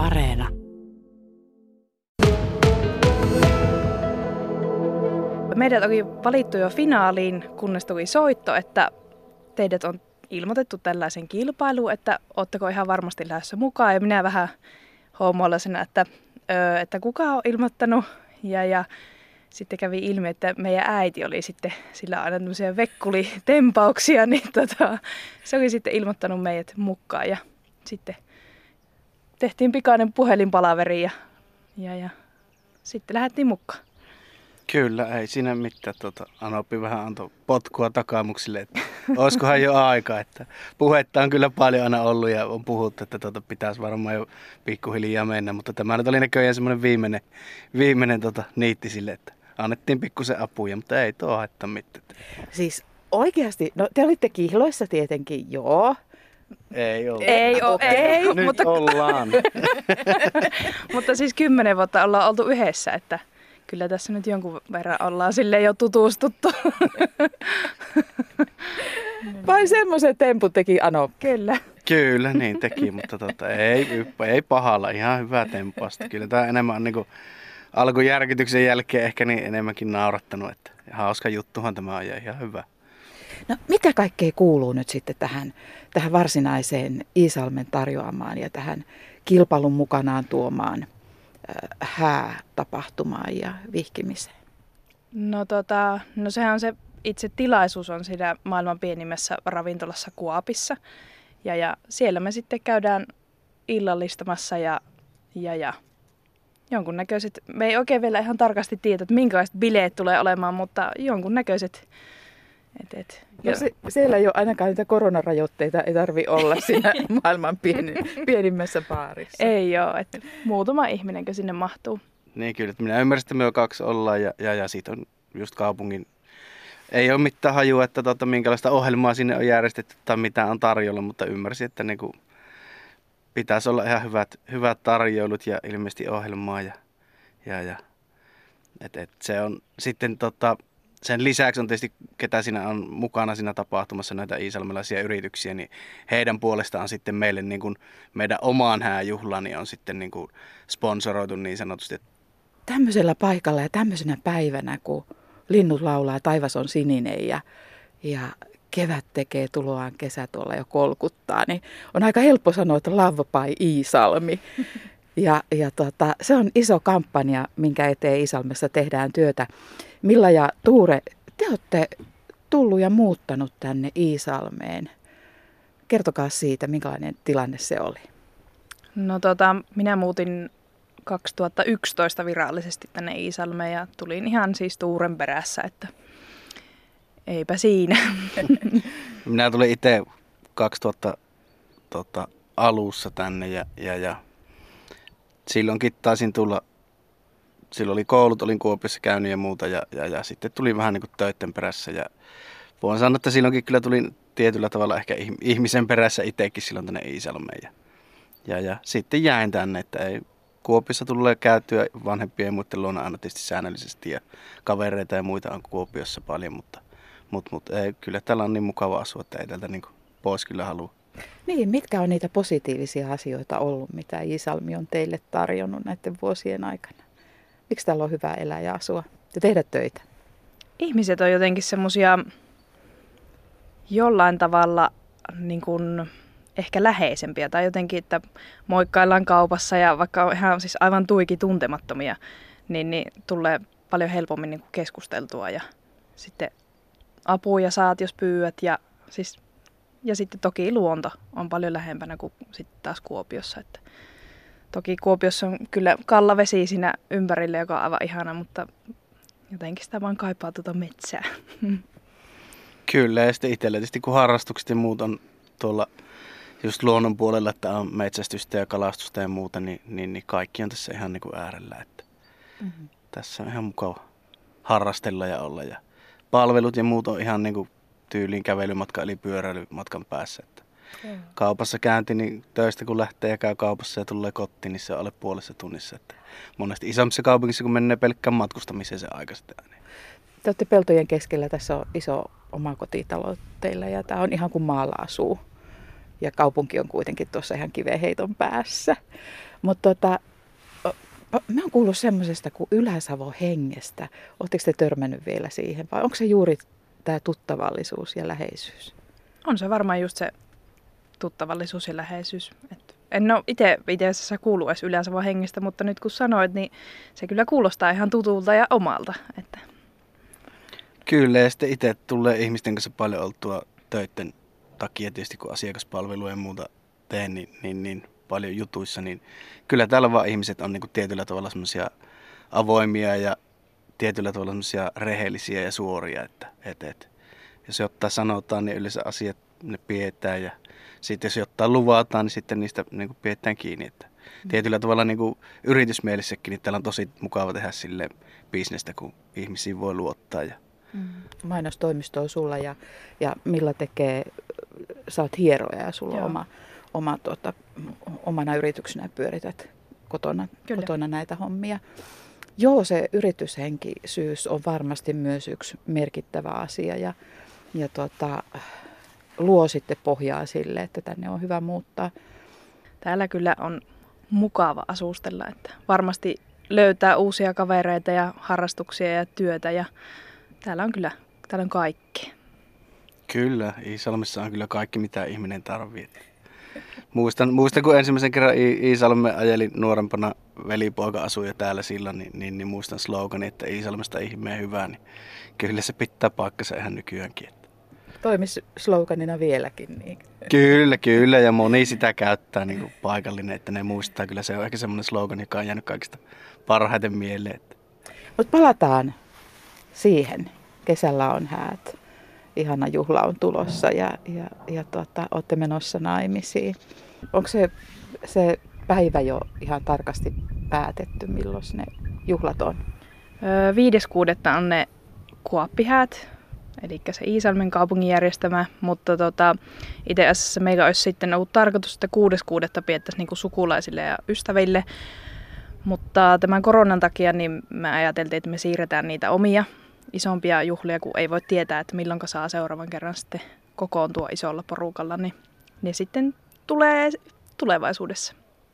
Areena. Meidät oli valittu jo finaaliin, kunnes tuli soitto, että teidät on ilmoitettu tällaisen kilpailuun, että ootteko ihan varmasti lähdössä mukaan. Ja minä vähän hoomoillaisena, että, että kuka on ilmoittanut. Ja, ja sitten kävi ilmi, että meidän äiti oli sitten sillä aina tämmöisiä vekkulitempauksia, niin tota, se oli sitten ilmoittanut meidät mukaan. Ja sitten tehtiin pikainen puhelinpalaveri ja, ja, ja sitten lähdettiin mukaan. Kyllä, ei siinä mitään. Tuota, Anopi vähän antoi potkua takaamuksille, että olisikohan jo aika. Että puhetta on kyllä paljon aina ollut ja on puhuttu, että tuota, pitäisi varmaan jo pikkuhiljaa mennä. Mutta tämä nyt oli näköjään semmoinen viimeinen, viimeinen tota, niitti sille, että annettiin pikkusen apuja, mutta ei tuo haittaa mitään. Siis oikeasti, no te olitte kihloissa tietenkin, joo. Ei ole. Ei ole, ei, Nyt mutta, ollaan. mutta siis kymmenen vuotta ollaan oltu yhdessä, että kyllä tässä nyt jonkun verran ollaan sille jo tutustuttu. Vai semmoisen tempun teki Ano? kyllä. Kyllä, niin teki, mutta tota, ei, ei pahalla, ihan hyvä tempasta. Kyllä tämä enemmän on niin alkujärkytyksen jälkeen ehkä niin enemmänkin naurattanut, että hauska juttuhan tämä on ja ihan hyvä. No mitä kaikkea kuuluu nyt sitten tähän, tähän varsinaiseen Iisalmen tarjoamaan ja tähän kilpailun mukanaan tuomaan äh, häätapahtumaan ja vihkimiseen? No, tota, no sehän on se itse tilaisuus on siinä maailman pienimmässä ravintolassa Kuopissa. Ja, ja siellä me sitten käydään illallistamassa ja, ja, ja jonkunnäköiset, me ei oikein vielä ihan tarkasti tiedä, että minkälaiset bileet tulee olemaan, mutta jonkunnäköiset. Et, et, No se, siellä ei ole ainakaan niitä koronarajoitteita, ei tarvi olla siinä maailman pieni, pienimmässä baarissa. Ei ole, että muutama ihminenkö sinne mahtuu. Niin kyllä, että minä ymmärsin, että me kaksi ollaan ja, ja, ja siitä on just kaupungin ei ole mitään hajua, että tota, minkälaista ohjelmaa sinne on järjestetty tai mitä on tarjolla, mutta ymmärsin, että niinku, pitäisi olla ihan hyvät, hyvät tarjoulut ja ilmeisesti ohjelmaa. Ja, ja, ja. Et, et se on sitten tota, sen lisäksi on tietysti, ketä siinä on mukana siinä tapahtumassa, näitä iisalmelaisia yrityksiä, niin heidän puolestaan sitten meille niin kuin meidän omaan hääjuhlaan niin on sitten niin kuin sponsoroitu niin sanotusti. Tämmöisellä paikalla ja tämmöisenä päivänä, kun linnut laulaa, taivas on sininen ja, ja kevät tekee tuloaan, kesä tuolla jo kolkuttaa, niin on aika helppo sanoa, että Love by Iisalmi. Ja, ja tota, se on iso kampanja, minkä eteen Iisalmessa tehdään työtä. Milla ja Tuure, te olette tullut ja muuttanut tänne Iisalmeen. Kertokaa siitä, minkälainen tilanne se oli. No tota, minä muutin 2011 virallisesti tänne Iisalmeen ja tulin ihan siis Tuuren perässä, että eipä siinä. Minä tulin itse 2000 tota, alussa tänne ja, ja, ja silloinkin taisin tulla, silloin oli koulut, olin Kuopiossa käynyt ja muuta ja, ja, ja sitten tuli vähän niin kuin töiden perässä ja voin sanoa, että silloinkin kyllä tulin tietyllä tavalla ehkä ihmisen perässä itsekin silloin tänne Iisalmeen ja, ja, ja sitten jäin tänne, että ei, Kuopiossa tulee käytyä vanhempien muiden luona aina tietysti säännöllisesti ja kavereita ja muita on Kuopiossa paljon, mutta, mutta, mutta ei, kyllä täällä on niin mukava asua, että ei täältä niin pois kyllä halua. Niin, mitkä on niitä positiivisia asioita ollut, mitä Iisalmi on teille tarjonnut näiden vuosien aikana? Miksi täällä on hyvä elää ja asua ja tehdä töitä? Ihmiset on jotenkin semmosia jollain tavalla niin kuin, ehkä läheisempiä tai jotenkin, että moikkaillaan kaupassa ja vaikka on ihan siis aivan tuiki tuntemattomia, niin, niin tulee paljon helpommin niin kuin keskusteltua ja sitten apuja saat, jos pyydät ja siis ja sitten toki luonto on paljon lähempänä kuin sitten taas Kuopiossa. Että toki Kuopiossa on kyllä kallavesi siinä ympärille, joka on aivan ihana, mutta jotenkin sitä vaan kaipaa tuota metsää. Kyllä, ja sitten itsellä tietysti kun harrastukset ja muut on tuolla just luonnon puolella, että on metsästystä ja kalastusta ja muuta, niin, niin, niin kaikki on tässä ihan niin kuin äärellä. Että mm-hmm. Tässä on ihan mukava harrastella ja olla. Ja palvelut ja muut on ihan niin kuin tyyliin kävelymatka eli pyöräilymatkan päässä. Että. Kaupassa käynti, niin töistä kun lähtee ja käy kaupassa ja tulee kotiin, niin se on alle puolessa tunnissa. Että monesti isommissa kaupungissa, kun menee pelkkään matkustamiseen se aika sitten. Niin. Te olette peltojen keskellä, tässä on iso oma kotitalo teillä ja tämä on ihan kuin maalla asuu. ja kaupunki on kuitenkin tuossa ihan kiveheiton päässä. Mutta tota, mä oon kuullut semmoisesta kuin Ylä-Savo hengestä. Oletteko te törmännyt vielä siihen vai onko se juuri tämä tuttavallisuus ja läheisyys? On se varmaan just se tuttavallisuus ja läheisyys. Et en ole itse asiassa kuullut edes Ylä-Savon hengestä, mutta nyt kun sanoit, niin se kyllä kuulostaa ihan tutulta ja omalta. Että. Kyllä, ja sitten itse tulee ihmisten kanssa paljon oltua töiden takia, tietysti kun asiakaspalveluja ja muuta teen, niin, niin, niin paljon jutuissa, niin kyllä täällä vaan ihmiset on niin kuin tietyllä tavalla semmoisia avoimia ja tietyllä tavalla semmoisia rehellisiä ja suoria, että et, et, jos jotain sanotaan, niin yleensä asiat ne pidetään ja sitten jos jotain luvataan, niin sitten niistä niin kuin pidetään kiinni. Että mm. Tietyllä tavalla niin kuin yritysmielissäkin, niin täällä on tosi mukava tehdä sille bisnestä, kun ihmisiin voi luottaa. Ja... Mm. Mainostoimisto on sulla ja, ja Milla tekee, sä oot hieroja ja sulla Joo. on oma, oma tuota, omana yrityksenä pyörität kotona, kotona näitä hommia. Joo, se yrityshenkisyys on varmasti myös yksi merkittävä asia ja, ja tuota, luo sitten pohjaa sille, että tänne on hyvä muuttaa. Täällä kyllä on mukava asustella, että varmasti löytää uusia kavereita ja harrastuksia ja työtä ja täällä on kyllä täällä on kaikki. Kyllä, Iisalmessa on kyllä kaikki mitä ihminen tarvitsee. Muistan, muistan, kun ensimmäisen kerran Iisalme ajeli nuorempana velipoika asui jo täällä silloin, niin, niin, niin muistan slogani, että Iisalmesta ihmeen hyvää, niin kyllä se pitää paikkansa ihan nykyäänkin. Toimisi sloganina vieläkin. Niin. Kyllä, kyllä, ja moni sitä käyttää niin kuin paikallinen, että ne muistaa. Kyllä se on ehkä semmoinen slogan, joka on jäänyt kaikista parhaiten mieleen. Mutta palataan siihen. Kesällä on häät ihana juhla on tulossa ja, ja, ja tuota, olette menossa naimisiin. Onko se, se päivä jo ihan tarkasti päätetty, milloin ne juhlat on? Öö, 5.6. on ne kuoppihäät, eli se Iisalmen kaupungin järjestämä, mutta tota, itse asiassa meillä olisi sitten ollut tarkoitus, että 6.6. piettäisiin niinku sukulaisille ja ystäville, mutta tämän koronan takia niin me ajateltiin, että me siirretään niitä omia isompia juhlia, kun ei voi tietää, että milloin saa seuraavan kerran sitten kokoontua isolla porukalla, niin ne sitten tulee tulevaisuudessa.